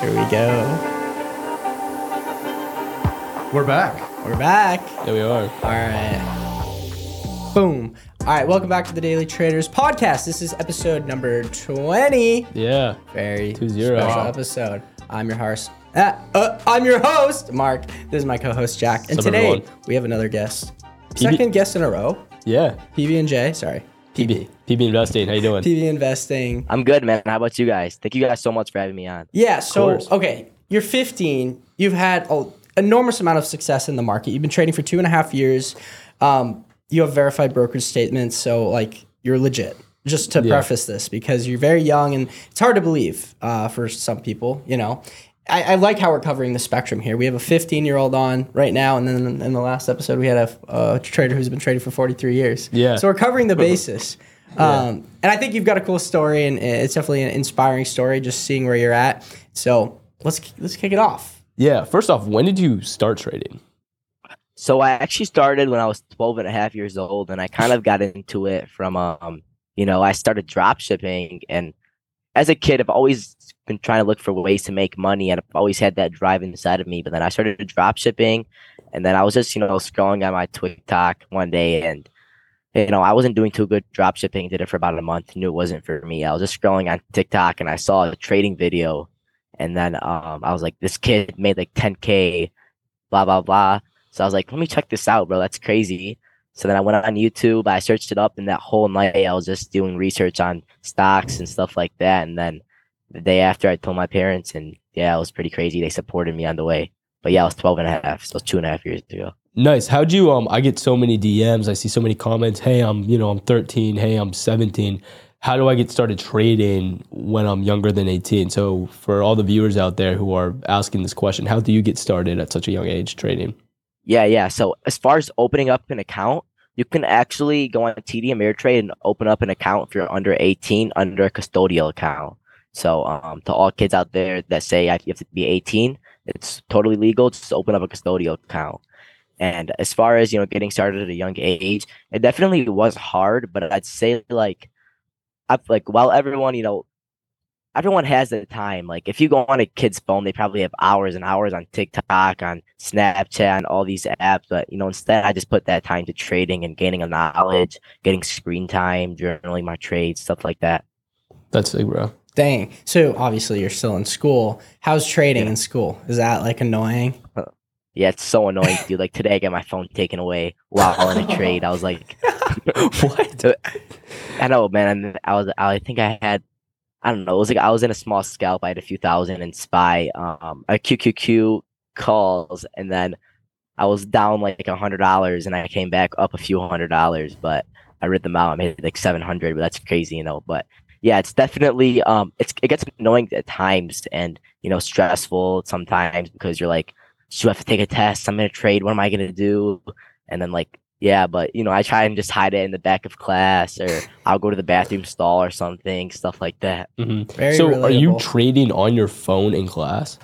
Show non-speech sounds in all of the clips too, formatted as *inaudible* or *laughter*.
There we go. We're back. We're back. There we are. All right. Boom. All right, welcome back to the Daily Traders podcast. This is episode number 20. Yeah. Very Two zero. special Wow. episode. I'm your host. Uh, uh, I'm your host, Mark. This is my co-host Jack, and What's today everyone? we have another guest. PB Second guest in a row. Yeah. PB and J. Sorry, PB. PB investing. How you doing? PB Investing. I'm good, man. How about you guys? Thank you guys so much for having me on. Yeah. So okay, you're 15. You've had an enormous amount of success in the market. You've been trading for two and a half years. Um, you have verified brokerage statements, so like you're legit. Just to Yeah. preface this, because you're very young and it's hard to believe uh, for some people. You know, I, I like how we're covering the spectrum here. We have a 15 year old on right now, and then in the last episode we had a, a trader who's been trading for 43 years. Yeah. So we're covering the *laughs* basis. Um, and I think you've got a cool story, and it's definitely an inspiring story. Just seeing where you're at. So let's let's kick it off. Yeah. First off, when did you start trading? So I actually started when I was 12 and a half years old, and I kind of got into it from, um, you know, I started drop shipping. And as a kid, I've always been trying to look for ways to make money, and I've always had that drive inside of me. But then I started drop shipping, and then I was just, you know, scrolling on my TikTok one day, and you know, I wasn't doing too good drop shipping. Did it for about a month. Knew it wasn't for me. I was just scrolling on TikTok, and I saw a trading video, and then um, I was like, this kid made like 10k, blah blah blah. So I was like, let me check this out, bro. That's crazy. So then I went on YouTube, I searched it up, and that whole night I was just doing research on stocks and stuff like that. And then the day after, I told my parents, and yeah, it was pretty crazy. They supported me on the way. But yeah, I was 12 and a half, so two and a half years ago. Nice. How'd you um I get so many DMs, I see so many comments, hey, I'm you know, I'm 13, hey, I'm 17. How do I get started trading when I'm younger than 18? So for all the viewers out there who are asking this question, how do you get started at such a young age trading? Yeah, yeah. So as far as opening up an account, you can actually go on TD Ameritrade and open up an account if you're under 18 under a custodial account. So um, to all kids out there that say you have to be 18, it's totally legal. Just open up a custodial account. And as far as you know, getting started at a young age, it definitely was hard. But I'd say like, I've like while everyone you know everyone has the time. Like if you go on a kid's phone, they probably have hours and hours on TikTok, on Snapchat, and all these apps. But you know, instead, I just put that time to trading and gaining a knowledge, getting screen time, journaling my trades, stuff like that. That's big, bro. Dang. So obviously you're still in school. How's trading in school? Is that like annoying? Yeah, it's so annoying, dude. Like today, I got my phone taken away while in a trade. I was like, *laughs* what? *laughs* I know, man. I was, I think I had, I don't know. It was like I was in a small scalp. I had a few thousand in SPY, um, a QQQ calls, and then I was down like a hundred dollars, and I came back up a few hundred dollars. But I read them out. I made like seven hundred, but that's crazy, you know. But yeah, it's definitely, um, it's it gets annoying at times, and you know, stressful sometimes because you're like, do I have to take a test? I'm gonna trade. What am I gonna do? And then like yeah, but you know, I try and just hide it in the back of class, or I'll go to the bathroom stall or something, stuff like that. Mhm. Very So are you trading on your phone in class?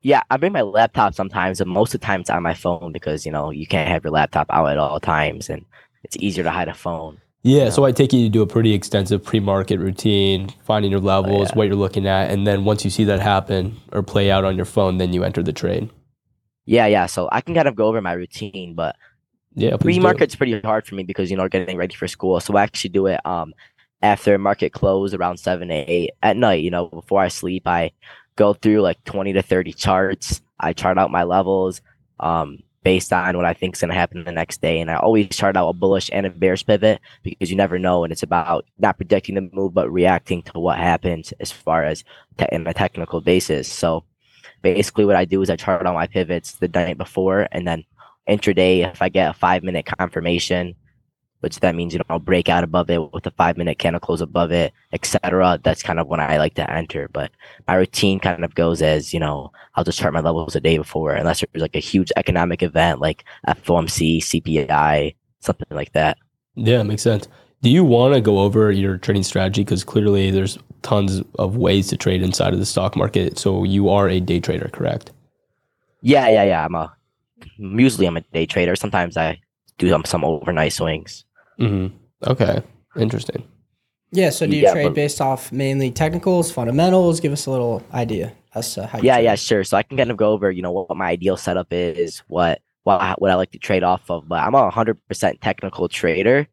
Yeah, I bring my laptop sometimes, but most of the time it's on my phone because you know you can't have your laptop out at all times, and it's easier to hide a phone. Yeah, so I take it you do a pretty extensive pre-market routine, finding your levels, yeah. what you're looking at, and then once you see that happen or play out on your phone, then you enter the trade. Yeah, yeah. So I can kind of go over my routine, but Yeah, pre-market's pretty hard for me because you know getting ready for school. So I actually do it um after market close around seven to eight at night. You know, before I sleep, I go through like twenty to thirty charts. I chart out my levels um based on what I think is going to happen the next day, and I always chart out a bullish and a bearish pivot because you never know, and it's about not predicting the move but reacting to what happens as far as te- in a technical basis. So basically, what I do is I chart out my pivots the night before, and then intraday if I get a five minute confirmation, which that means you know I'll break out above it with a five minute candle close above it, etc. That's kind of when I like to enter. But my routine kind of goes as you know I'll just chart my levels a day before, unless there's like a huge economic event like FOMC, CPI, something like that. Yeah, makes sense. Do you want to go over your trading strategy? Because clearly there's tons of ways to trade inside of the stock market. So you are a day trader, correct? Yeah, yeah, yeah. I'm a usually I'm a day trader. Sometimes I do some some overnight swings. Mm-hmm. Okay, interesting. Yeah. So do you Yeah, trade but- based off mainly technicals, fundamentals? Give us a little idea as to how you Yeah, trade. yeah, sure. So I can kind of go over, you know, what my ideal setup is, what what I, what I like to trade off of. But I'm a hundred percent technical trader,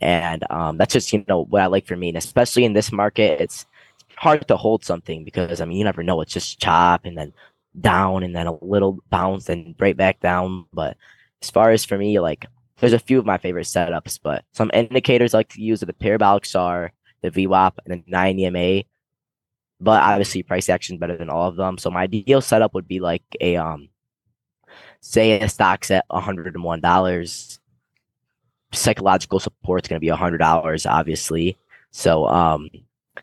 and um, that's just you know what I like for me. And especially in this market, it's hard to hold something because I mean you never know. It's just chop and then down and then a little bounce and right back down. But as far as for me, like there's a few of my favorite setups, but some indicators I like to use are the parabolic SAR, the VWAP, and the 9 EMA but obviously price action better than all of them. So my ideal setup would be like a um say a stock's at $101. Psychological support's gonna be hundred dollars, obviously. So um,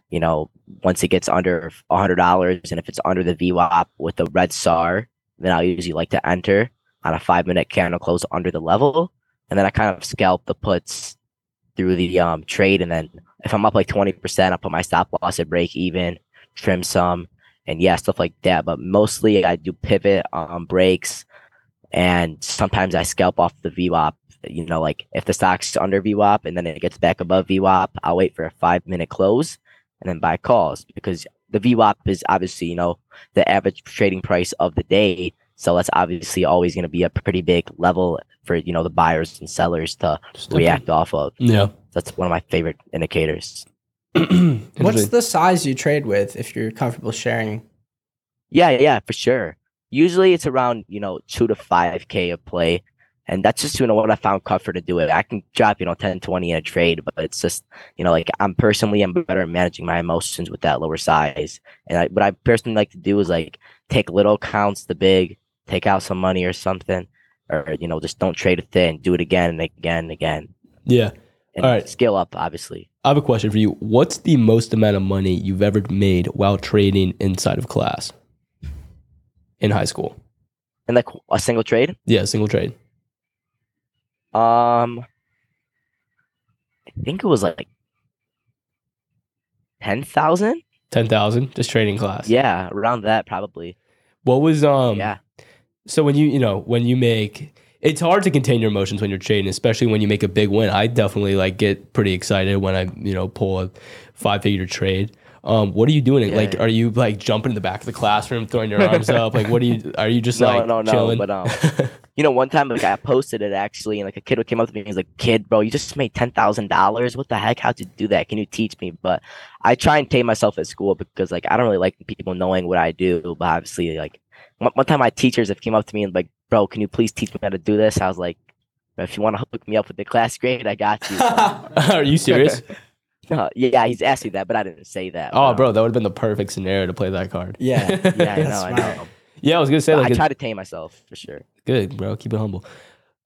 you know, once it gets under hundred dollars and if it's under the VWAP with the red SAR, then I'll usually like to enter on a five minute candle close under the level. And then I kind of scalp the puts through the um trade and then if I'm up like 20%, I'll put my stop loss at break even trim some, and yeah, stuff like that. But mostly I do pivot on breaks, and sometimes I scalp off the VWAP. You know, like if the stock's under VWAP and then it gets back above VWAP, I'll wait for a five minute close and then buy calls because the VWAP is obviously, you know, the average trading price of the day. So that's obviously always going to be a pretty big level for, you know, the buyers and sellers to react off of. Yeah. That's one of my favorite indicators. *clears throat* What's the size you trade with if you're comfortable sharing? Yeah, yeah, for sure. Usually it's around, you know, two to five K a play. And that's just, you know, what I found comfort to do it. I can drop, you know, 10, 20 in a trade, but it's just, you know, like I'm personally, I'm better at managing my emotions with that lower size. And I, what I personally like to do is like take little counts to big, take out some money or something, or, you know, just don't trade it thin, do it again and again and again. yeah. And All right. scale up, obviously. I have a question for you. What's the most amount of money you've ever made while trading inside of class in high school? And like a single trade, Yeah, single trade. um, I think it was like 10,000. Ten thousand, just trading class. Yeah, around that probably. What was um? yeah. So when you you know when you make, it's hard to contain your emotions when you're trading, especially when you make a big win. I definitely like get pretty excited when I you know pull a five figure trade. Um, what are you doing? Yeah, like, yeah. are you like jumping in the back of the classroom, throwing your arms up? Like, what are you? Are you just *laughs* No, like no, no, chilling? but, um, *laughs* You know, one time like I posted it actually, and like a kid came up to me and he's like, "Kid, bro, you just made ten thousand dollars. What the heck? How'd you do that? Can you teach me?" But I try and tame myself at school because like I don't really like people knowing what I do. But obviously, like one, one time my teachers have came up to me and like, "Bro, can you please teach me how to do this?" I was like, "If you want to hook me up with the class grade, I got you." *laughs* are you serious? *laughs* Uh, yeah, he's asked me that, but I didn't say that. Oh, but, bro, that would have been the perfect scenario to play that card. Yeah. *laughs* Yeah, I know, I know. Yeah, I was gonna say But like I it's try to tame myself for sure. good, bro. Keep it humble.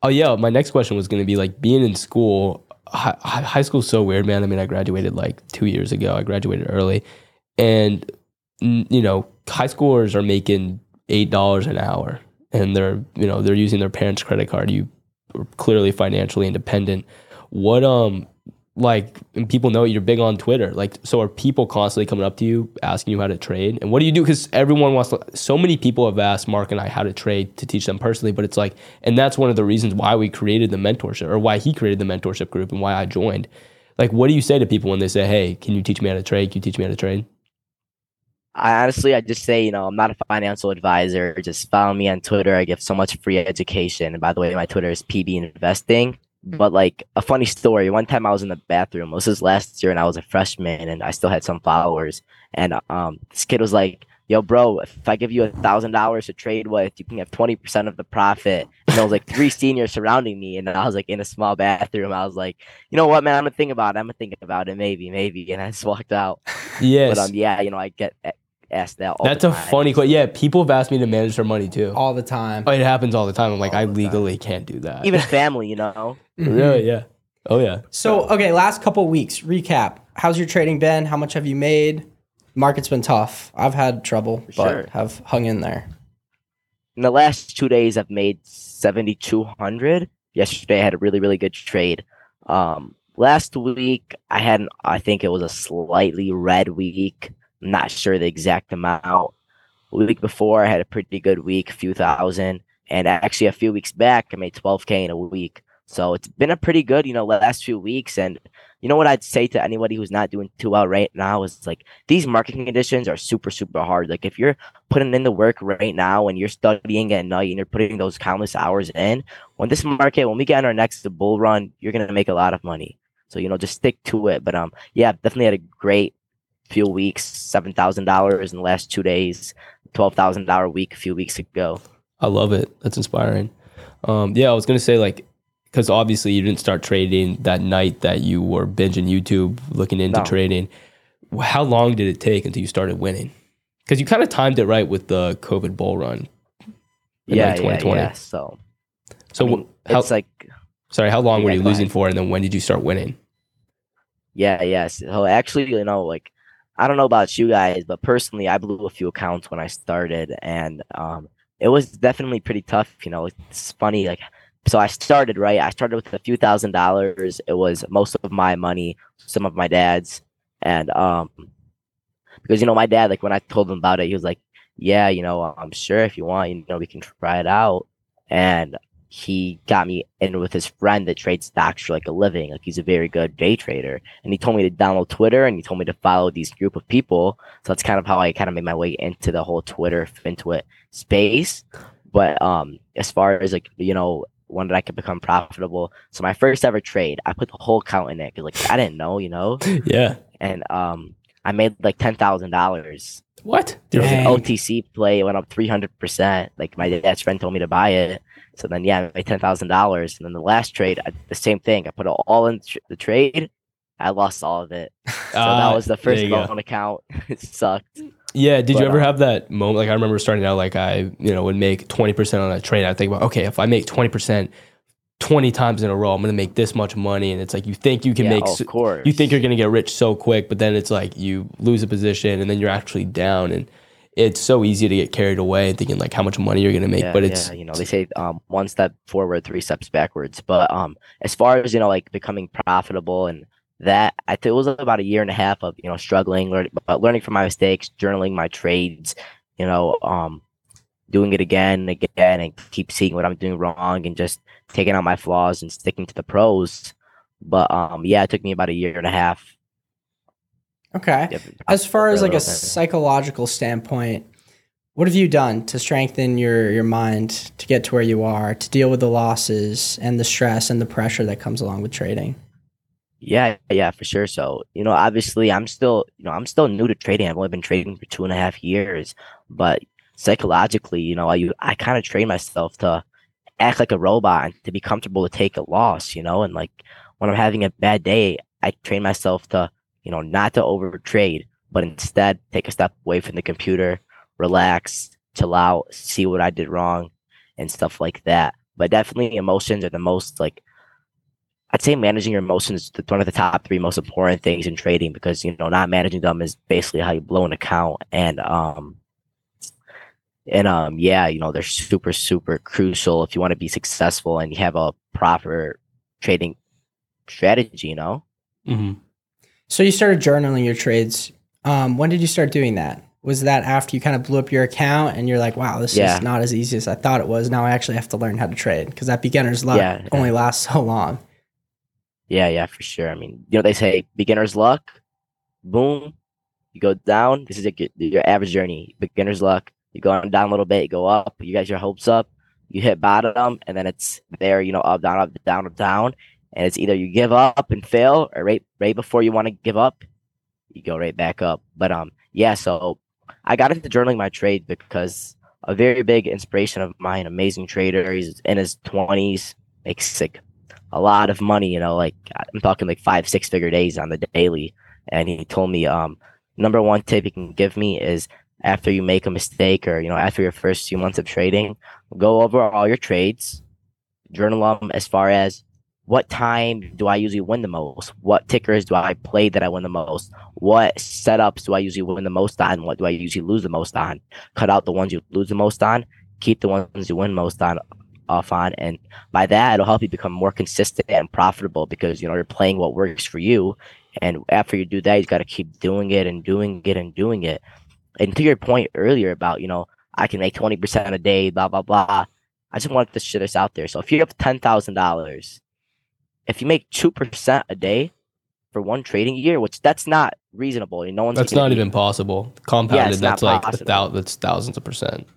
Oh yeah, my next question was gonna be like being in school. High, high school's so weird, man. I mean, I graduated like two years ago. I graduated early, and you know, high schoolers are making eight dollars an hour, and they're you know they're using their parents' credit card. You are clearly financially independent. What um like and people know you're big on Twitter. Like, so are people constantly coming up to you asking you how to trade? And what do you do? Because everyone wants to. So many people have asked Mark and I how to trade to teach them personally. But it's like, and that's one of the reasons why we created the mentorship, or why he created the mentorship group, and why I joined. Like, what do you say to people when they say, "Hey, can you teach me how to trade? Can you teach me how to trade?" I honestly, I just say, you know, I'm not a financial advisor. Just follow me on Twitter. I give so much free education. And by the way, my Twitter is PB Investing. But like a funny story, one time I was in the bathroom. This was last year, and I was a freshman, and I still had some followers. And um, this kid was like, "Yo, bro, if I give you a thousand dollars to trade with, you can have twenty percent of the profit." And there was like three seniors surrounding me, and I was like in a small bathroom. I was like, "You know what, man? I'm gonna think about it. I'm gonna think about it. Maybe, maybe." And I just walked out. Yes, But um, yeah, you know, I get asked that. All that's the a funny question. Yeah, people have asked me to manage their money too. all the time. Oh, it happens all the time. I'm like, All I the time. legally can't do that. Even *laughs* family, you know. Mhm. yeah, yeah. Oh yeah. So, okay, last couple weeks, recap. How's your trading been? How much have you made? Market's been tough. I've had trouble, For but sure. have hung in there. In the last two days, I've made seventy two hundred. Yesterday, I had a really, really good trade. Um, last week, I had, an, I think it was a slightly red week. I'm not sure the exact amount. week before, I had a pretty good week, a few thousand, and actually a few weeks back, I made twelve k in a week. So it's been a pretty good, you know, last few weeks. And you know what I'd say to anybody who's not doing too well right now is like these market conditions are super, super hard. Like if you're putting in the work right now and you're studying at night and you're putting those countless hours in, when this market, when we get on our next bull run, you're gonna make a lot of money. So you know, just stick to it. But um, yeah, definitely had a great few weeks, seven thousand dollars in the last two days, twelve thousand dollar week a few weeks ago. I love it. That's inspiring. Um, yeah, I was gonna say like because obviously you didn't start trading that night that you were binging YouTube looking into No. trading. How long did it take until you started winning? Because you kind of timed it right with the COVID bull run. in, yeah, like, yeah, 2020. yeah. So So I mean, how, it's like sorry, how long were you losing for, and then when did you start winning? Yeah, yes. So actually, you know, like I don't know about you guys, but personally, I blew a few accounts when I started, and um, it was definitely pretty tough. You know, it's funny. Like, so I started right. I started with a few thousand dollars. It was most of my money, some of my dad's, and um, because you know, my dad, like when I told him about it, he was like, "Yeah, you know, I'm sure if you want, you know, we can try it out." And he got me in with his friend that trades stocks for like a living. Like he's a very good day trader. And he told me to download Twitter and he told me to follow these group of people. So that's kind of how I kind of made my way into the whole Twitter FinTwit space. But um as far as like, you know, when did I could become profitable? So my first ever trade, I put the whole account in it because like I didn't know, you know, *laughs* yeah. and um I made like ten thousand dollars. What? There was an OTC play, it went up three hundred percent. Like my dad's friend told me to buy it. So then, yeah, I made ten thousand dollars. And then the last trade, I, the same thing. I put it all in the trade. I lost all of it. So Ah, that was the first you go. loan account. *laughs* it sucked. Yeah. Did you ever um, have that moment? Like I remember starting out, like I, you know, would make twenty percent on a trade. I think about, okay, if I make twenty percent, twenty times in a row, I'm gonna make this much money. And it's like you think you can yeah, make, of course. you think you're gonna get rich so quick, but then it's like you lose a position and then you're actually down, and it's so easy to get carried away and thinking like how much money you're gonna make. yeah, but it's yeah, you know they say um one step forward, three steps backwards. But um as far as you know like becoming profitable and that I think it was about a year and a half of you know struggling, learning, but learning from my mistakes, journaling my trades, you know, um, doing it again and again, and keep seeing what I'm doing wrong, and just taking out my flaws and sticking to the pros. But um, yeah, it took me about a year and a half. Okay. As far as like a *laughs* psychological standpoint, what have you done to strengthen your your mind to get to where you are, to deal with the losses and the stress and the pressure that comes along with trading? Yeah, yeah, for sure. So, you know, obviously I'm still, you know, I'm still new to trading. I've only been trading for two and a half years, but psychologically, you know, I I kind of train myself to act like a robot and to be comfortable to take a loss, you know, and like when I'm having a bad day, I train myself to, you know, not to over trade, but instead take a step away from the computer, relax, chill out, see what I did wrong and stuff like that. But definitely emotions are the most like I'd say managing your emotions is one of the top three most important things in trading because you know not managing them is basically how you blow an account and um and um yeah you know they're super super crucial if you want to be successful and you have a proper trading strategy you know Mhm. So you started journaling your trades. Um, when did you start doing that? Was that after you kind of blew up your account and you're like, wow, this Yeah. is not as easy as I thought it was. Now I actually have to learn how to trade because that beginner's luck Yeah, yeah. only lasts so long. Yeah yeah for sure. I mean you know they say beginner's luck boom you go down. This is your, average journey. Beginner's luck you go down a little bit you go up you got your hopes up you hit bottom and then it's there you know up down up down up down and it's either you give up and fail or right right before you want to give up you go right back up. But um yeah so i got into journaling my trade because a very big inspiration of mine amazing trader he's in his 20s makes like a lot of money you know like i'm talking like five six figure days on the daily and he told me um number one tip he can give me is after you make a mistake or you know after your first few months of trading go over all your trades journal them as far as what time do I usually win the most? What tickers do I play that I win the most? What setups do I usually win the most on? What do I usually lose the most on? Cut out the ones you lose the most on, keep the ones you win most on off on. And by that, it'll help you become more consistent and profitable because, you know, you're playing what works for you. And after you do that, you've got to keep doing it and doing it and doing it. And to your point earlier about, you know, I can make 20% a day, blah, blah, blah. I just want to shit this out there. So if you have $10,000 if you make two percent a day for one trading year, which that's not reasonable. No one's That's not even possible. Compounded, not that's like a possible. thou- that's thousands of percent.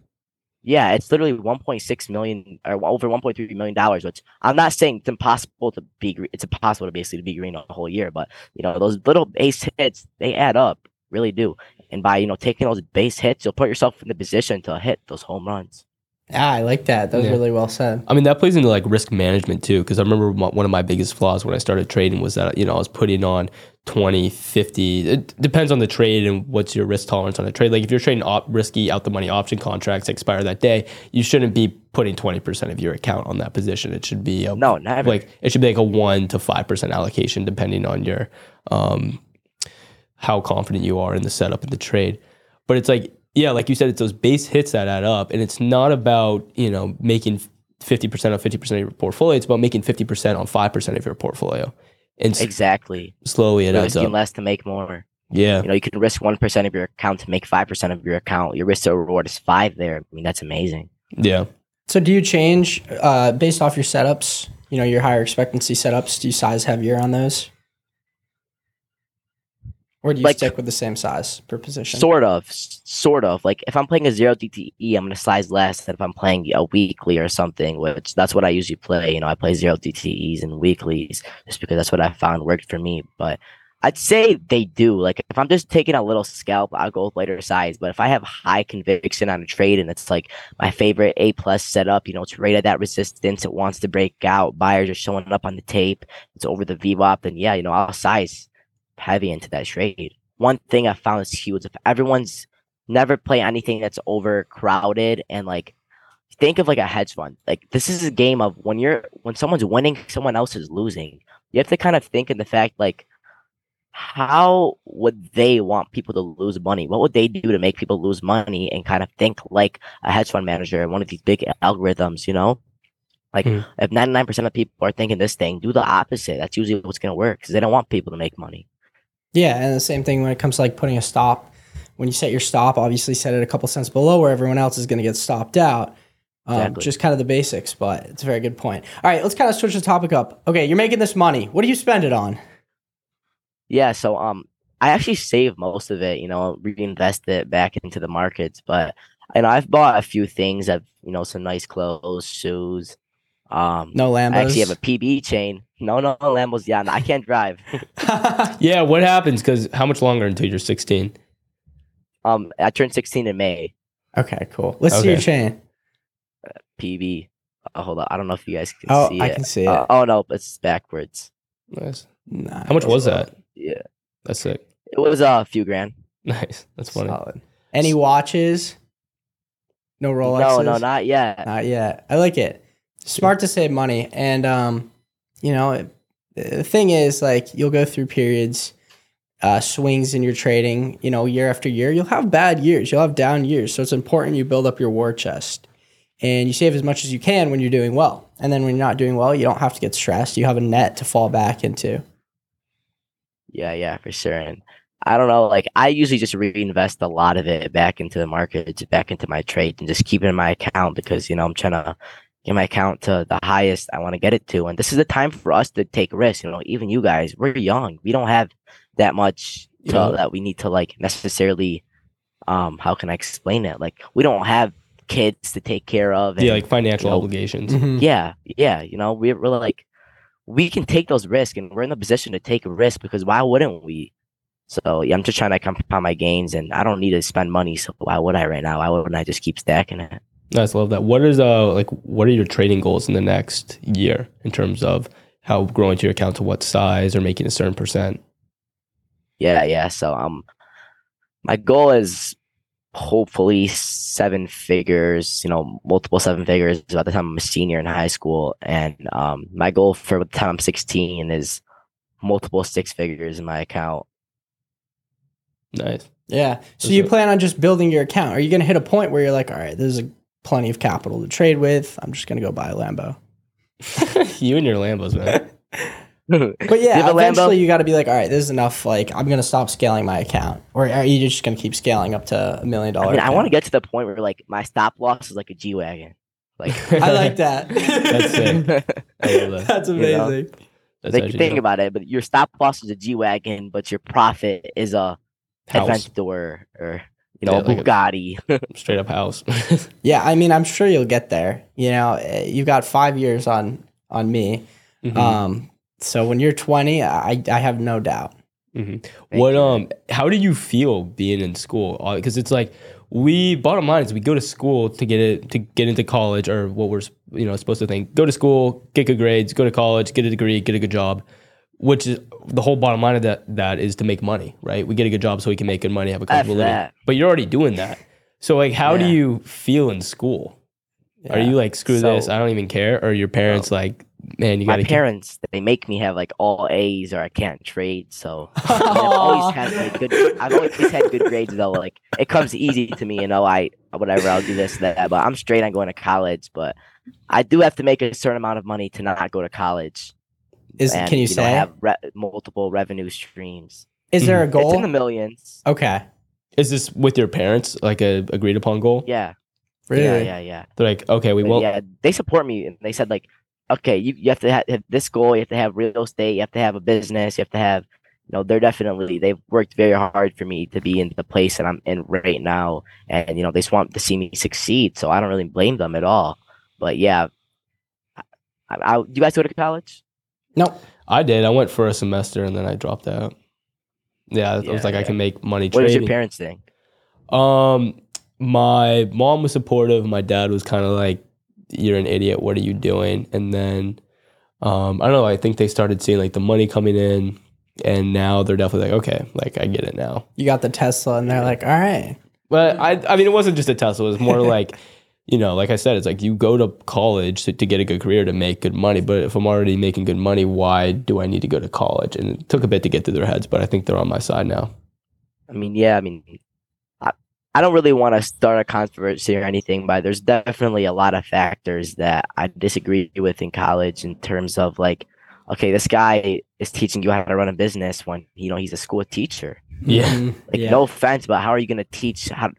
Yeah, it's literally 1.6 million or over 1.3 million dollars. Which I'm not saying it's impossible to be. gre- It's impossible to basically to be green a whole year, but you know those little base hits they add up, really do. And by you know taking those base hits, you'll put yourself in the position to hit those home runs. Yeah, I like that. That was Yeah. really well said. I mean, that plays into like risk management too. Cause I remember my, one of my biggest flaws when I started trading was that, you know, I was putting on 20, 50. It depends on the trade and what's your risk tolerance on a trade. Like if you're trading op- risky out the money option contracts expire that day, you shouldn't be putting 20% of your account on that position. It should be a, No, never. like, it should be like a one to 5% allocation depending on your, um, how confident you are in the setup of the trade. But it's like, yeah, like you said, it's those base hits that add up. And it's not about, you know, making 50% on 50% of your portfolio. It's about making 50% on 5% of your portfolio. And exactly. slowly it You're adds risking up. less to make more. Yeah. You know, you can risk one percent of your account to make five percent of your account. Your risk to reward is five there. I mean, that's amazing. Yeah. So do you change uh, based off your setups? You know, your higher expectancy setups. Do you size heavier on those, or do you Like- stick with the same size per position? Sort of, sort of. Like if I'm playing a zero DTE, I'm gonna size less than if I'm playing a weekly or something. Which that's what I usually play. You know, I play zero DTEs and weeklies just because that's what I found worked for me. But I'd say they do. Like if I'm just taking a little scalp, I'll go with lighter size. But if I have high conviction on a trade and it's like my favorite A plus setup, you know, it's right at that resistance, it wants to break out, buyers are showing up on the tape, it's over the VWAP, then yeah, you know, I'll size heavy into that trade. One thing I found is huge. If everyone's never play anything that's overcrowded and like think of like a hedge fund. Like this is a game of when you're when someone's winning, someone else is losing. You have to kind of think in the fact like how would they want people to lose money? What would they do to make people lose money and kind of think like a hedge fund manager and one of these big algorithms, you know? Like Hmm. if 99% of people are thinking this thing, do the opposite. That's usually what's going to work because they don't want people to make money. Yeah, and the same thing when it comes to like putting a stop. When you set your stop, obviously set it a couple cents below where everyone else is going to get stopped out. Um, Exactly. Just kind of the basics, but it's a very good point. All right, let's kind of switch the topic up. Okay, you're making this money. What do you spend it on? Yeah, so um, I actually save most of it. You know, reinvest it back into the markets. But you know, I've bought a few things. I've you know some nice clothes, shoes. Um, No Lambos. I actually have a PB chain. No, no, no Lambos. Yeah, I can't drive. *laughs* *laughs* Yeah. What happens? Because how much longer until you're 16? um, I turned 16 in May. okay, cool. Let's see your Okay. chain. PB. Oh, hold on. I don't know if you guys can Oh, see I it. can see it. Uh, oh no, it's backwards. Nice. Nice. How much was that? Yeah, That's sick. it was uh, a few grand. Nice. That's funny. Solid. Any watches? No Rolexes. No, no, not yet. Not yet. I like it. Smart to save money, and um, you know, the thing is, like, you'll go through periods, uh, swings in your trading. You know, year after year, you'll have bad years. You'll have down years. So it's important you build up your war chest, and you save as much as you can when you're doing well. And then when you're not doing well, you don't have to get stressed. You have a net to fall back into. Yeah, yeah, for sure. And I don't know, like I usually just reinvest a lot of it back into the market, back into my trade, and just keep it in my account because you know I'm trying to get my account to the highest I want to get it to. And this is the time for us to take risks. You know, even you guys, we're young. We don't have that much to, Yeah. that we need to like necessarily. Um, how can I explain it? Like we don't have kids to take care of. Yeah, and- like financial you know, obligations. yeah, yeah. You know, we're really like, we can take those risks and we're in the position to take a risk because why wouldn't we? So yeah, I'm just trying to compound my gains and I don't need to spend money. So why would I right now? Why wouldn't I just keep stacking it? Nice, love that. What is uh like what are your trading goals in the next year in terms of how growing to your account to what size or making a certain percent? Yeah, yeah. So um, my goal is hopefully seven figures. You know, multiple seven figures by the time I'm a senior in high school. And um, my goal for the time I'm 16 is multiple six figures in my account. Nice. Yeah. So Is you it- plan on just building your account? Are you going to hit a point where you're like, all right, there's a plenty of capital to trade with. I'm just going to go buy a Lambo. *laughs* you and your Lambos, man. *laughs* But yeah, have a eventually Lambo? you got to be like, all right, this is enough. Like, I'm going to stop scaling my account. Or are you just going to keep scaling up to a million I dollar? mean, I want to get to the point where like my stop loss is like a G wagon. Like *laughs* I like that. That's sick. I love that. That's You know? amazing. That's like think dope. about it, but your stop loss is a G wagon, but your profit is a House. Aventador or you know Yeah, a like a- Bugatti. *laughs* straight up house. *laughs* Yeah, I mean, I'm sure you'll get there. You know, eh, you've got five years on on me. Mhm. Um, so when you're 20, I I have no doubt. Mhm. What you. um? How do you feel being in school? Because it's like we bottom line is we go to school to get it to get into college or what we're you know supposed to think. Go to school, get good grades, go to college, get a degree, get a good job. Which is the whole bottom line of that that is to make money, right? We get a good job so we can make good money, have a comfortable living. that. But you're already doing that. So like, how do you feel in school? Are you like screw this? I don't even care, or your parents like, man, you My gotta keep- parents they make me have like all A's or I can't trade. So *laughs* I've always had like, good. I've always had good grades though. Like it comes easy to me, you know. I whatever I'll do this that, but I'm straight on going to college. But I do have to make a certain amount of money to not go to college. Is and, can you, know, say? have re- multiple revenue streams? is there a goal? It's in the millions. okay, Is this with your parents like a agreed upon goal? Yeah, really? yeah, yeah, yeah. They're like, okay, we But won't. yeah, they support me. And they said like, okay, you, you have to ha- have this goal. You have to have real estate. You have to have a business. You have to have, you know, they're definitely they've worked very hard for me to be in the place that I'm in right now, and you know they just want to see me succeed. So I don't really blame them at all. But yeah, I, I, I you guys go to college? Nope. I did. I went for a semester and then I dropped out. Yeah, I was Yeah, like, I can make money What does trading. your parents think? Um, my mom was supportive. My dad was kind of like, "You're an idiot. What are you doing?" And then, um, I don't know. I think they started seeing like the money coming in, and now they're definitely like, "Okay, like I get it now." You got the Tesla, and they're like, all right. But I, I mean, it wasn't just a Tesla. It was more *laughs* like, you know, like I said, it's like you go to college to, to get a good career to make good money. But if I'm already making good money, why do I need to go to college? And it took a bit to get through their heads, but I think they're on my side now. I mean, yeah, I mean, I, I don't really want to start a controversy or anything, but there's definitely a lot of factors that I disagree with in college in terms of like, okay, this guy is teaching you how to run a business when you know he's a school teacher. Yeah. Mhm. Like, yeah. no offense, but how are you gonna teach how?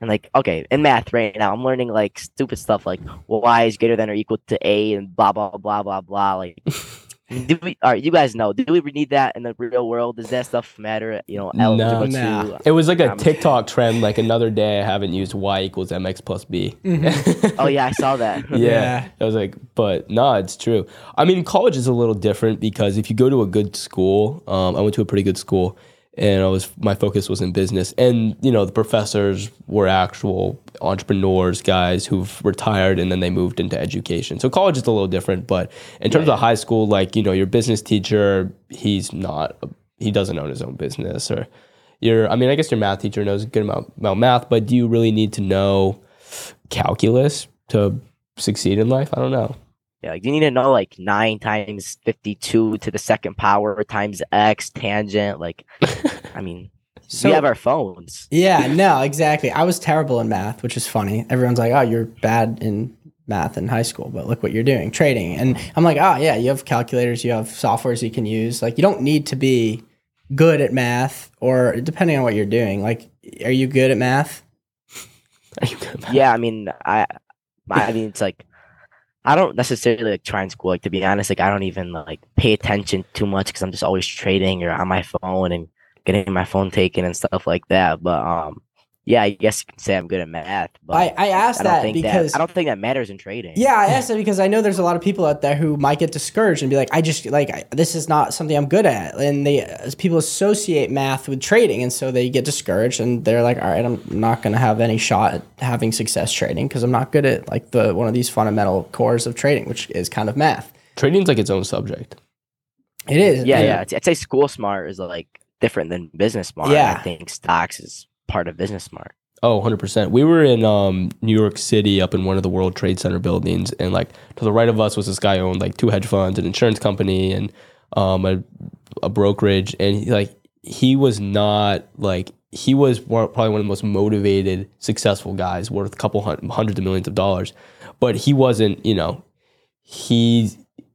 And like, okay, in math right now, I'm learning like stupid stuff like well, y is greater than or equal to a, and blah blah blah blah blah. Like, *laughs* do we? All right, you guys know. Do we need that in the real world? Does that stuff matter? You know, No. algebra Nah. two? It was like a Um, TikTok trend. Like another day, I haven't used y equals mx plus b. *laughs* Oh yeah, I saw that. *laughs* yeah. Yeah. I was like, but no, it's true. I mean, college is a little different because if you go to a good school, um, I went to a pretty good school, and I was my focus was in business, and you know the professors were actual entrepreneurs, guys who've retired and then they moved into education. So college is a little different, but in terms of high school, like you know your business teacher, he's not he doesn't own his own business or. Your, I mean, I guess your math teacher knows a good amount about math, but do you really need to know calculus to succeed in life? I don't know. Yeah, like you need to know like nine times fifty-two to the second power times x tangent. Like, *laughs* I mean, So- we have our phones. Yeah, no, exactly. I was terrible in math, which is funny. Everyone's like, "Oh, you're bad in math in high school, but look what you're doing, trading." And I'm like, "Oh, yeah, you have calculators, you have softwares you can use. Like, you don't need to be good at math, or depending on what you're doing. Like, are you good at math? Are you good? at Yeah, I mean, I, I mean, it's like I don't necessarily like try in school. Like to be honest, like I don't even like pay attention too much because I'm just always trading or on my phone and getting my phone taken and stuff like that. But um, yeah, I guess you can say I'm good at math. But I, I asked I don't that think because that I don't think that matters in trading. Yeah, I asked *laughs* that because I know there's a lot of people out there who might get discouraged and be like, I just like I, this is not something I'm good at, and they as people associate math with trading, and so they get discouraged and they're like, all right, I'm not going to have any shot at having success trading because I'm not good at like the one of these fundamental cores of trading, which is kind of math. Trading's like its own subject. It is, yeah, and- yeah. I'd, I'd say school smart is like different than business smart. Yeah. I think stocks is part of business smart. Oh, 100%. We were in um, New York City up in one of the World Trade Center buildings. And like to the right of us was this guy who owned like two hedge funds, an insurance company, and um, a, a brokerage. And he, like he was not like, he was probably one of the most motivated, successful guys worth a couple hun- hundreds of millions of dollars. But he wasn't, you know, he,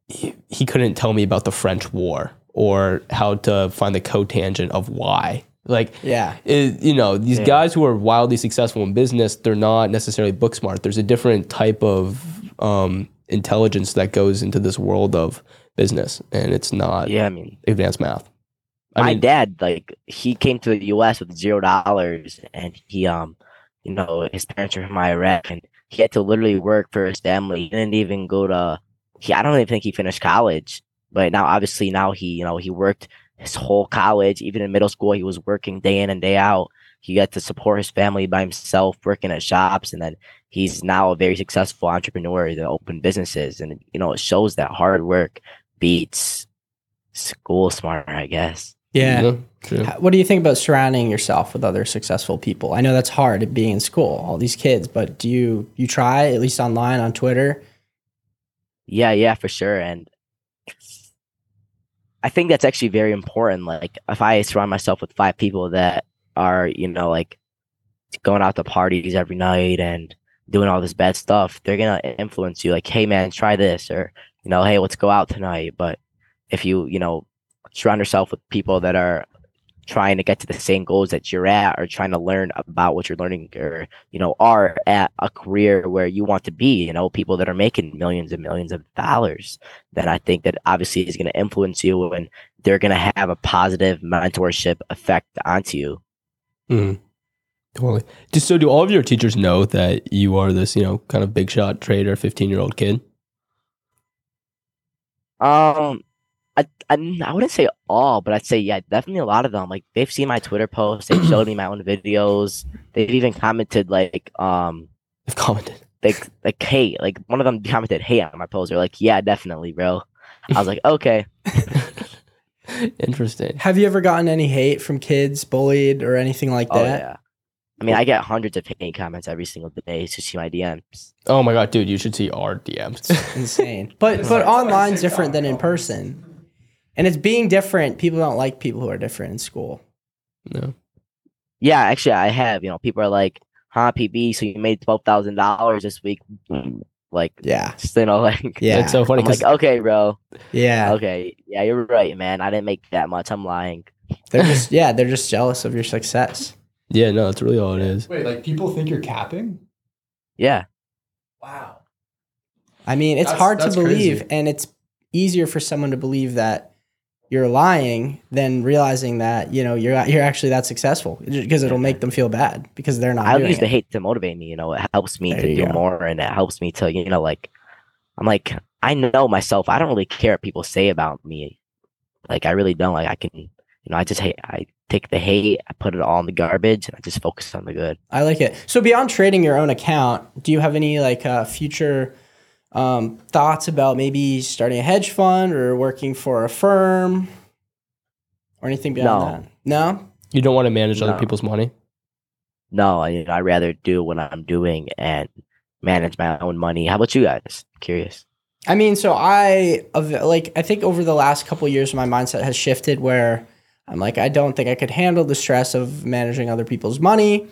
he, he couldn't tell me about the French War or how to find the cotangent of why. Like, yeah, is you know these Yeah. guys who are wildly successful in business they're not necessarily book smart there's a different type of um, intelligence that goes into this world of business, and it's not Yeah, I mean, advanced math. I my mean, dad like he came to the U.S. with zero dollars, and he um, you know, his parents are from Iraq, and he had to literally work for his family. He didn't even go to. He I don't even think he finished college, but now obviously now he you know he worked his whole college, even in middle school he was working day in and day out. He got to support his family by himself, working at shops, and then he's now a very successful entrepreneur that opened businesses, and you know it shows that hard work beats school smart, I guess. Yeah. true. H- What do you think about surrounding yourself with other successful people? I know that's hard being in school, all these kids, but do you you try at least online on Twitter? Yeah, yeah, for sure. And I think that's actually very important. Like, if I surround myself with five people that are, you know, like going out to parties every night and doing all this bad stuff, they're gonna influence you. Like, hey, man, try this, or you know, hey, let's go out tonight. But if you, you know, surround yourself with people that are trying to get to the same goals that you're at or trying to learn about what you're learning or you know are at a career where you want to be you know people that are making millions and millions of dollars then i think that obviously is going to influence you and they're going to have a positive mentorship effect onto you Mhm. Totally. Just so, do all of your teachers know that you are this, you know, kind of big shot trader, fifteen year old kid? um I, I, I wouldn't say all, but I'd say yeah, definitely a lot of them. Like they've seen my Twitter posts, they've showed me my own videos, they've even commented like um They've commented. like like hey like one of them commented hey on my post they're like yeah definitely bro i was like *laughs* okay Interesting. Have you ever gotten any hate from kids, bullied, or anything like oh that? yeah i mean i get hundreds of hate comments every single day to see my dms Oh my god, dude, you should see our DMs. Insane. But *laughs* but online's different than in person. And it's being different. People don't like people who are different in school. no. yeah actually i have you know people are like huh pb so you made $12000 this week like Yeah. just *laughs* you know like Yeah. It's so funny i'm like okay bro Yeah. okay yeah you're right man i didn't make that much i'm lying They're *laughs* just yeah, they're just jealous of your success. yeah, no, that's really all it is. Wait, like people think you're capping? yeah Wow. I mean, it's That's- hard to believe, crazy. and it's easier for someone to believe that you're lying than realizing that you know you're you're actually that successful because it'll make them feel bad because they're not I use the hate to motivate me. You know, it helps me There to do go. more, and it helps me to, you know, like I'm like I know myself. I don't really care what people say about me. Like I really don't. Like I can, you know, I just hate. I take the hate, I put it all in the garbage, and I just focus on the good. I like it. So beyond trading your own account, do you have any like uh, future um, thoughts about maybe starting a hedge fund or working for a firm or anything beyond No. that? No. You don't want to manage other people's money. No, I, you know, I'd rather do what I'm doing and manage my own money. How about you guys? curious. I mean, so I like I think over the last couple of years, my mindset has shifted where I'm like, I don't think I could handle the stress of managing other people's money,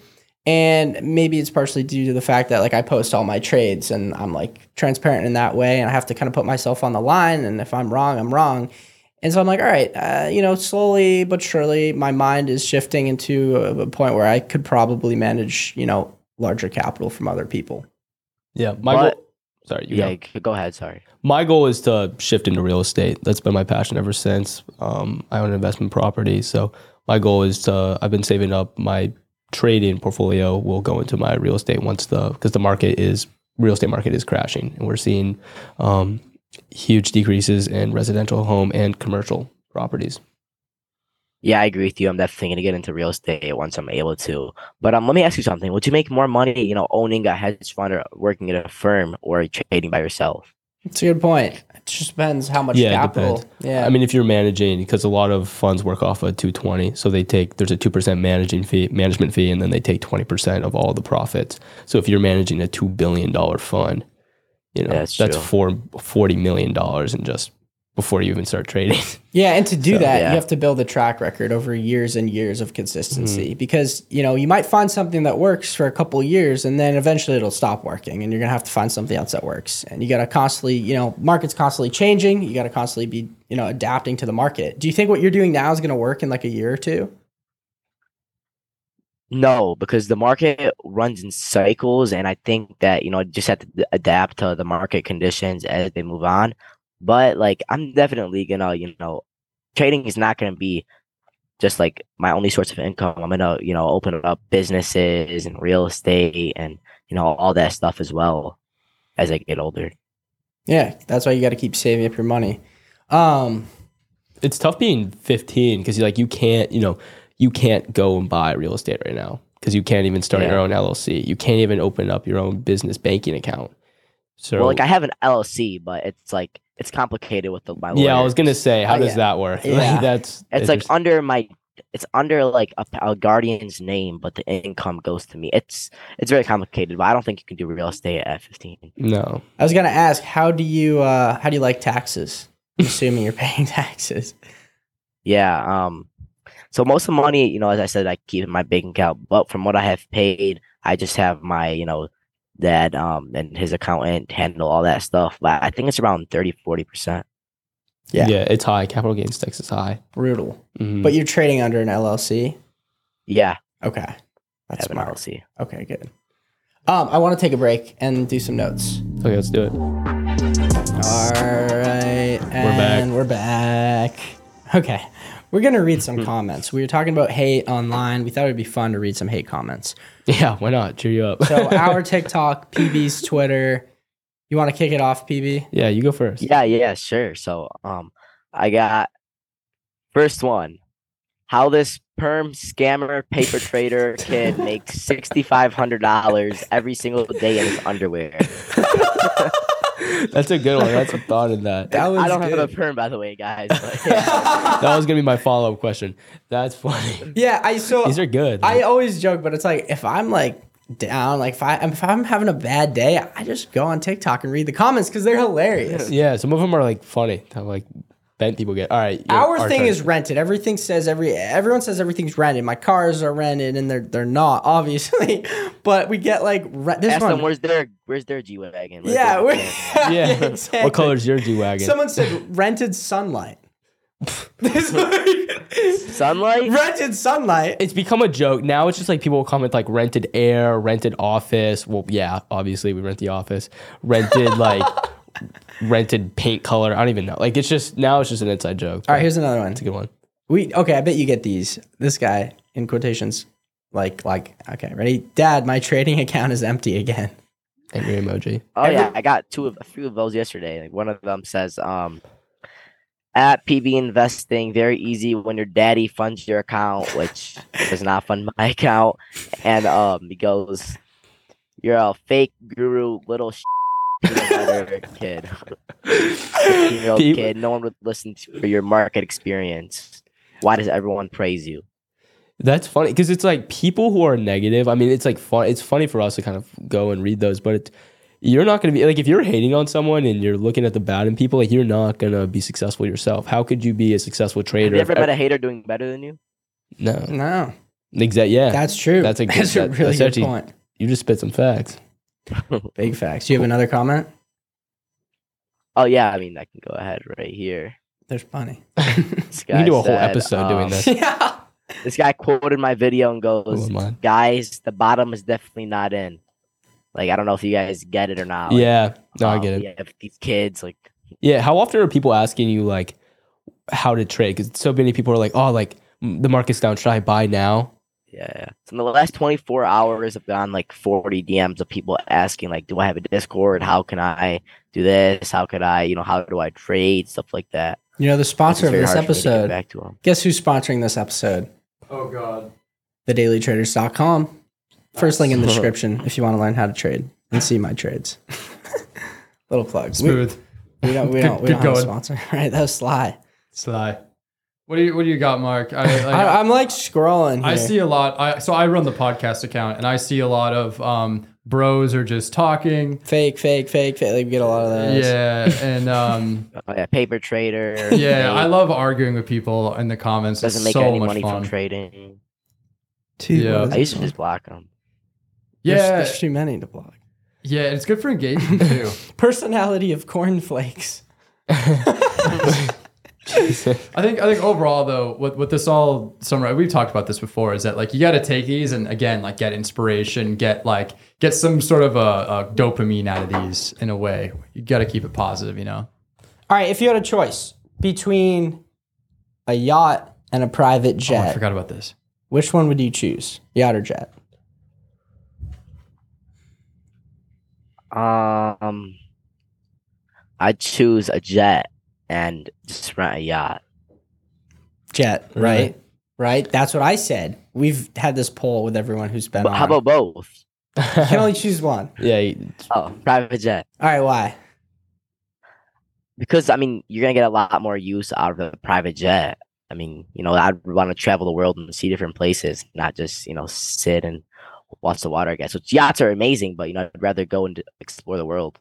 and maybe it's partially due to the fact that like I post all my trades and I'm like transparent in that way, and I have to kind of put myself on the line, and if I'm wrong, I'm wrong. And so I'm like, all right, uh, you know, slowly but surely, my mind is shifting into a, a point where I could probably manage, you know, larger capital from other people. Yeah, my But- goal. Sorry, you Yeah, go. go ahead. Sorry. My goal is to shift into real estate. That's been my passion ever since. Um, I own an investment property, so my goal is to. I've been saving up my trading portfolio will go into my real estate once the because the market is real estate market is crashing and we're seeing um, huge decreases in residential home and commercial properties. Yeah, I agree with you. I'm definitely gonna get into real estate once I'm able to. But um, let me ask you something. Would you make more money, you know, owning a hedge fund or working at a firm or trading by yourself? It's a good point. It just depends how much Yeah, it capital. depends. Yeah. I mean, if you're managing, because a lot of funds work off a 220, so they take there's a two percent managing fee, management fee, and then they take 20 percent of all the profits. So if you're managing a two billion dollar fund, you know Yeah, that's that's true. four forty million dollars in just before you even start trading. *laughs* Yeah, and to do So, that, yeah. you have to build a track record over years and years of Mm-hmm. consistency because, you know, you might find something that works for a couple of years and then eventually it'll stop working and you're going to have to find something else that works. And you got to constantly, you know, market's constantly changing. You got to constantly be, you know, adapting to the market. Do you think what you're doing now is going to work in like a year or two? No, because the market runs in cycles, and I think that you know just have to adapt to the market conditions as they move on. But like I'm definitely gonna, you know, trading is not gonna be just like my only source of income. I'm gonna, you know, open up businesses and real estate and you know all that stuff as well as I get older. Yeah, that's why you got to keep saving up your money. Um, It's tough being 15 because you like you can't, you know, you can't go and buy real estate right now because you can't even start your own LLC. You can't even open up your own business banking account. So Well, like I have an LLC, but it's like it's complicated with the my yeah, I was gonna say, how Oh, does yeah. that work? *laughs* Yeah. Like, that's It's like under my it's under like a, a guardian's name, but the income goes to me. It's it's very complicated, but I don't think you can do real estate at 15. no. I was gonna ask, how do you uh, how do you like taxes? I'm assuming you're *laughs* paying taxes. Yeah. Um. So most of the money, you know, as I said, I keep in my bank account. But from what I have paid, I just have my, you know, dad um and his accountant handle all that stuff. But I think it's around 30, 40 percent. Yeah. Yeah. it's high. Capital gains tax is high. Brutal. Mhm. But you're trading under an LLC. Yeah, Okay, I that's have an smart. LLC. Okay, good. Um, I want to take a break and do some notes. okay, let's do it. All right, We're back. we're back. Okay, we're gonna read some comments. We were talking about hate online. We thought it'd be fun to read some hate comments. Yeah, why not? Cheer you up. So *laughs* our TikTok, PB's Twitter. You want to kick it off, PB? yeah, you go first. Yeah, yeah, sure. So um, I got first one. How this perm scammer paper trader kid makes sixty five hundred dollars every single day in his underwear. *laughs* *laughs* That's a good one. That's a thought in that. That was I don't have a perm, by the way, guys. But yeah. *laughs* That was gonna be my follow up question. That's funny. Yeah, I so These are good. I always joke, but it's like if I'm like down, like if I if I'm having a bad day, I just go on TikTok and read the comments because they're hilarious. yeah, some of them are like funny. How like bent people get. All right. your- Our thing turn. is rented. Everything says every everyone says everything's rented. My cars are rented, and they're they're not *laughs* obviously, but we get like re- this Ask one. them where's their where's their G wagon? yeah, we're, *laughs* yeah. exactly. What color's your G wagon? Someone said rented sunlight. *laughs* This- sunlight. rented sunlight. it's become a joke now. It's just like people will comment like rented air, rented office. Well, yeah, obviously we rent the office. Rented like rented paint color. I don't even know. Like it's just now it's just an inside joke. All right, here's another one. It's a good one. We okay. I bet you get these. This guy in quotations, like like okay, ready? Dad, my trading account is empty again. Angry emoji. Oh Every- yeah, I got two of a few of those yesterday. Like one of them says, um, at PB investing, very easy when your daddy funds your account, which *laughs* does not fund my account. And um, he goes, "You're a fake guru, little sh- peanut butter *laughs* kid, *laughs* year old kid. No one would listen to for your market experience. Why does everyone praise you?" That's funny because it's like people who are negative. I mean, it's like fun. It's funny for us to kind of go and read those, but it's, you're not going to be like if you're hating on someone and you're looking at the bad in people, like you're not going to be successful yourself. How could you be a successful trader? Have trader? you if ever met a hater doing better than you? no, No, exactly. Yeah, that's true. That's a good- that's a that- really that's good actually- point. you just spit some facts. *laughs* Big facts. Do you have another comment? Oh yeah, I mean I can go ahead right here. There's plenty. *laughs* This We can do a whole guy said, episode doing um, this. yeah. *laughs* This guy quoted my video and goes, "Guys, the bottom is definitely not in." Like I don't know if you guys get it or not. like, Yeah, no, I um, get it. We have these kids, like Yeah, how often are people asking you like how to trade? Because so many people are like, oh, like the market's down. Should I buy now? Yeah, yeah. So in the last 24 hours, I've gotten like 40 DMs of people asking, like, "Do I have a Discord? How can I do this? How could I, you know, how do I trade stuff like that?" You know the sponsor of this episode. for me to get episode. back to 'em. Guess who's sponsoring this episode? Oh God. TheDailyTraders.com. First link in the description if you want to learn how to trade and see my trades. *laughs* Little plugs. We, Smooth. we don't we don't we good don't have a sponsor. *laughs* Right, that was sly. Sly. What do you What do you got, Mark? I, *laughs* like, I, I'm like scrolling. Here. I see a lot. I so I run the podcast account, and I see a lot of um, bros are just talking. fake, fake, fake, fake. Like we get a lot of those. Yeah, and um, *laughs* Oh yeah, paper trader. yeah, they- I love arguing with people in the comments. doesn't it's make so any much money fun. from trading. Dude, Yeah. what is I used to just block them. There's, Yeah, there's too many to block. yeah, it's good for engagement *laughs* too. Personality of cornflakes. I think I think overall though, what what this all summarize we've talked about this before is that like you got to take these and again like get inspiration, get like get some sort of a, a dopamine out of these in a way. You got to keep it positive, you know. All right, if you had a choice between a yacht and a private Oh, I jet, forgot about this. which one would you choose? Yacht or jet? Um, I'd choose a jet and just rent a yacht. Jet, Really? right? Right? That's what I said. We've had this poll with everyone who's been But on. how about both? you can only choose one. *laughs* yeah, you- Oh, private jet. All right, why? Because I mean, you're gonna get a lot more use out of a private jet. I mean, you know, I'd want to travel the world and see different places, not just you know sit and watch the water. I guess. Which yachts are amazing, but you know, I'd rather go and explore the world.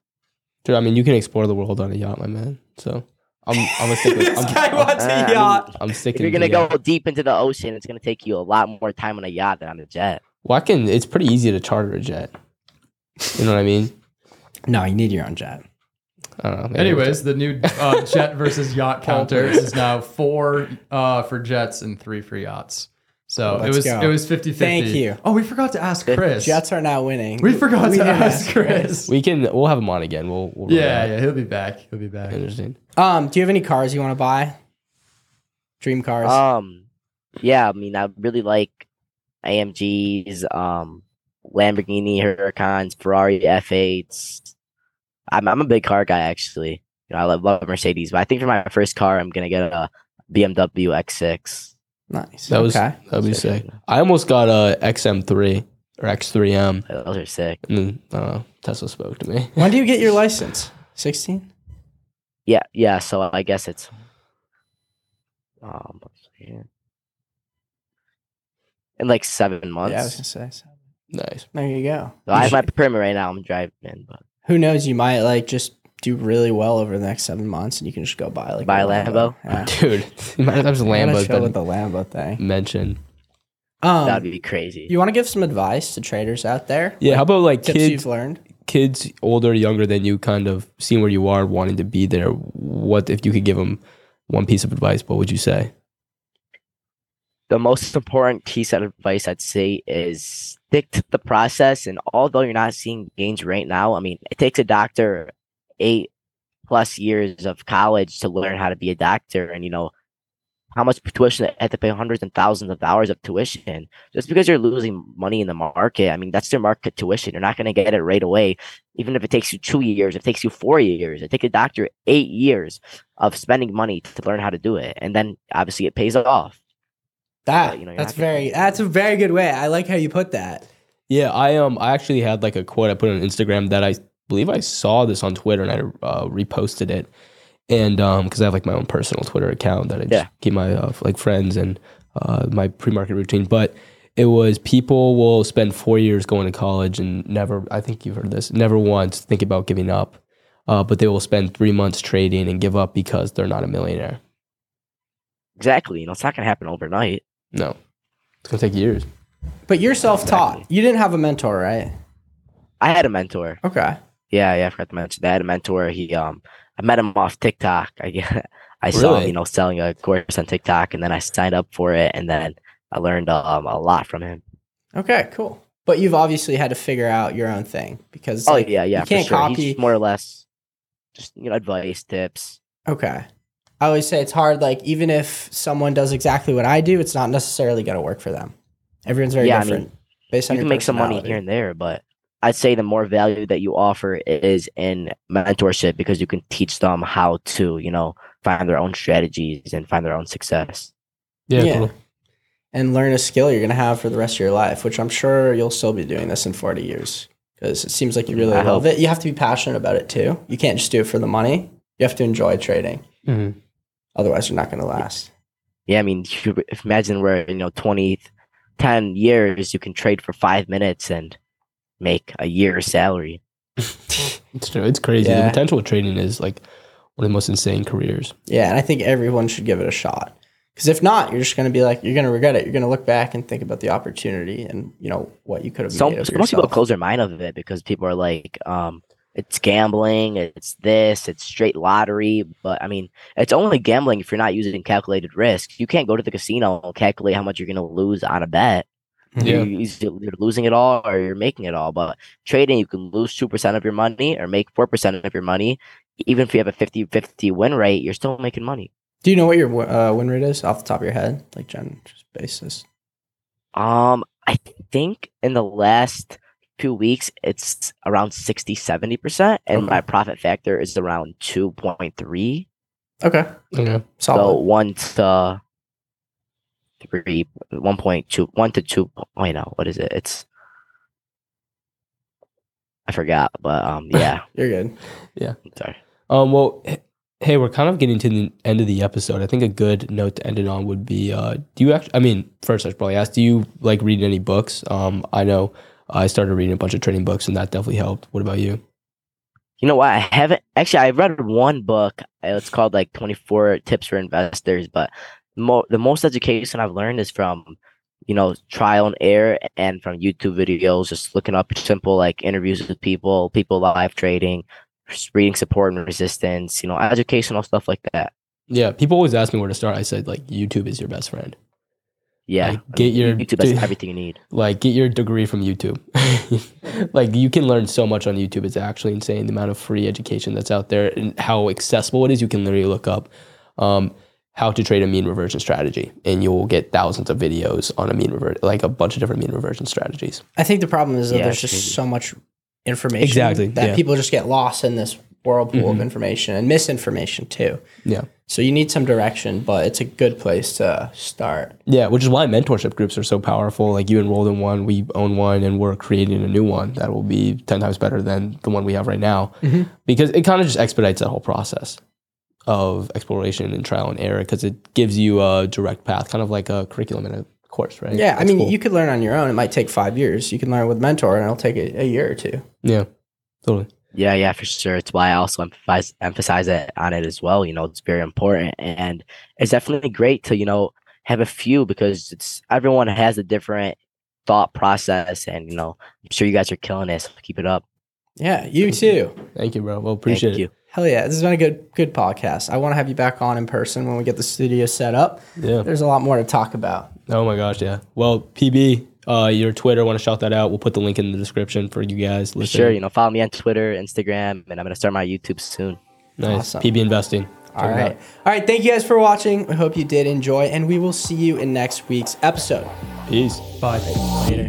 dude. I mean, you can explore the world on a yacht, my man. So I'm, I'm gonna stick with. *laughs* this I'm, guy I'm, wants Uh, a I mean, yacht. I'm If sticking. you're gonna yacht. go deep into the ocean, it's gonna take you a lot more time on a yacht than on a jet. Well, I can. It's pretty easy to charter a jet. You know what I mean? no, you need your own jet. I don't know. Anyways, the new uh, *laughs* jet versus yacht counter please. is now four uh, for jets and three for yachts. So it Let's was go. it was 50 50. Thank you. Oh, we forgot to ask Chris. Jets are now winning. we forgot to didn't ask Chris. We can. We'll have him on again. We'll. we'll Yeah, yeah, he'll be back. He'll be back. Interesting. Um, do you have any cars you want to buy? Dream cars. Um, yeah, I mean, I really like AMGs, um, Lamborghini Huracans, Ferrari F8s. I'm I'm a big car guy actually. You know, I love, love Mercedes, but I think for my first car, I'm gonna get a BMW X6. Nice. That was okay. that'd be Sick. sick. I almost got a XM3 or X3M, Those are sick. and then uh, Tesla spoke to me. When do you get your *laughs* license? 16? Yeah, yeah. So I guess it's um let's see here. in like seven months. Yeah, I was going to say. so. nice. There you go. So I have my permit right now. I'm driving, but Who knows? You might like just do really well over the next seven months and you can just go buy like Buy a Lambo? Yeah. *laughs* Dude, you might have some *laughs* I'm Lambos chill with the Lambo thing. mentioned. Um, that'd be crazy. you want to give some advice to traders out there? Yeah, how about like Tips kids, you've learned? kids older, younger than you, kind of seeing where you are, wanting to be there. What if you could give them one piece of advice? What would you say? the most important piece of advice I'd say is stick to the process. And although you're not seeing gains right now, I mean, it takes a doctor eight plus years of college to learn how to be a doctor. And, you know, how much tuition they have to pay hundreds and thousands of dollars of tuition just because you're losing money in the market. I mean, that's their market tuition. You're not going to get it right away. Even if it takes you two years, it takes you four years, it takes a doctor eight years of spending money to learn how to do it. And then obviously it pays off. That but, you know, that's not gonna- very that's a very good way. I like how you put that. Yeah, I um I actually had like a quote I put on Instagram that I believe I saw this on Twitter and I uh, reposted it, and um because I have like my own personal Twitter account that I just Yeah. keep my uh, like friends and uh, my pre market routine, but. It was people will spend four years going to college and never, I think you've heard this, never once think about giving up. Uh, but they will spend three months trading and give up because they're not a millionaire. Exactly. You know, it's not going to happen overnight. No, it's going to take years. But you're self-taught. Exactly. You didn't have a mentor, right? I had a mentor. Okay. Yeah, yeah, I forgot to mention that. I had a mentor. He um I met him off TikTok. I get *laughs* I saw him, you know, selling a course on TikTok and then I signed up for it and then I learned um a lot from him. Okay, cool. But you've obviously had to figure out your own thing because Oh like, yeah, yeah. you can't sure. copy. He's more or less just you know, advice, tips. Okay. I always say it's hard. Like even if someone does exactly what I do, it's not necessarily going to work for them. Everyone's very Yeah, I mean, different. based on You can make some money here and there, but I'd say the more value that you offer is in mentorship because you can teach them how to, you know, find their own strategies and find their own success. Yeah, Yeah. cool. and learn a skill you're going to have for the rest of your life. Which I'm sure you'll still be doing this in 40 years because it seems like you really I love hope. it. You have to be passionate about it too. You can't just do it for the money. You have to enjoy trading. Mhm. Otherwise, you're not going to last. Yeah, I mean, you imagine where, you know, 20, 10 years, you can trade for five minutes and make a year's salary. *laughs* It's true. It's crazy. The potential of trading is like one of the most insane careers. Yeah, and I think everyone should give it a shot. Because if not, you're just going to be like, you're going to regret it. You're going to look back and think about the opportunity and you know what you could have So, made so most people close their mind of it because people are like, um, it's gambling, it's this, it's straight lottery. But I mean, it's only gambling if you're not using calculated risk. You can't go to the casino and calculate how much you're going to lose on a bet. Yeah. You're either you're losing it all or you're making it all. But trading, you can lose two percent of your money or make four percent of your money. even if you have a 50-50 win rate, you're still making money. Do you know what your uh, win rate is off the top of your head, like gen just basis? Um, I think in the last few weeks it's around 60 70% and Okay. my profit factor is around 2.3 Okay, Okay. so solid. 1 to 3 1.2 1 to 2 wait no what is it it's i forgot but um *laughs* yeah You're good. Yeah, sorry Um, well, hey, we're kind of getting to the end of the episode. I think a good note to end it on would be: uh, Do you actually? I mean, first I should probably ask: Do you like reading any books? Um, I know I started reading a bunch of trading books, and that definitely helped. What about you? you know what i haven't actually i read one book it's called like 24 tips for investors but mo- the most education i've learned is from you know trial and error and from youtube videos just looking up simple like interviews with people people live trading reading support and resistance you know educational stuff like that Yeah, people always ask me where to start. I said like YouTube is your best friend. yeah Like, get your- youtube has *laughs* everything you need Like, get your degree from YouTube. *laughs* like, you can learn so much on YouTube. It's actually insane the amount of free education that's out there and how accessible it is. You can literally look up um, how to trade a mean reversion strategy, and you'll get thousands of videos on a mean revert, like a bunch of different mean reversion strategies. I think the problem is that Yeah, there's just crazy. so much information Exactly, that yeah. people just get lost in this whirlpool of Mhm. information and misinformation too. Yeah. So you need some direction, but it's a good place to start. Yeah, which is why mentorship groups are so powerful. Like you enrolled in one, we own one, and we're creating a new one that will be 10 times better than the one we have right now. Mhm. Because it kind of just expedites that whole process of exploration and trial and error because it gives you a direct path, kind of like a curriculum in a course, right? Yeah, I mean, cool. you could learn on your own. It might take five years. You can learn with mentor, and it'll take a, a year or two. Yeah, totally. Yeah, yeah, for sure. It's why I also emphasize emphasize it on it as well. You know, it's very important, and it's definitely great to you know have a few because it's everyone has a different thought process, and you know, I'm sure you guys are killing it. So keep it up. Yeah, you too. Thank you, bro. Well, Thank appreciate it. you. Hell yeah, this has been a good good podcast. I want to have you back on in person when we get the studio set up. Yeah. There's a lot more to talk about. Oh my gosh, yeah. Well, PB, uh, your Twitter, want to shout that out? We'll put the link in the description for you guys. For listening. sure, you know, follow me on Twitter, Instagram, and I'm gonna start my YouTube soon. Nice. Awesome. PB Investing. All Check it right. out. All right. Thank you guys for watching. I hope you did enjoy, and we will see you in next week's episode. Peace. Bye. Later.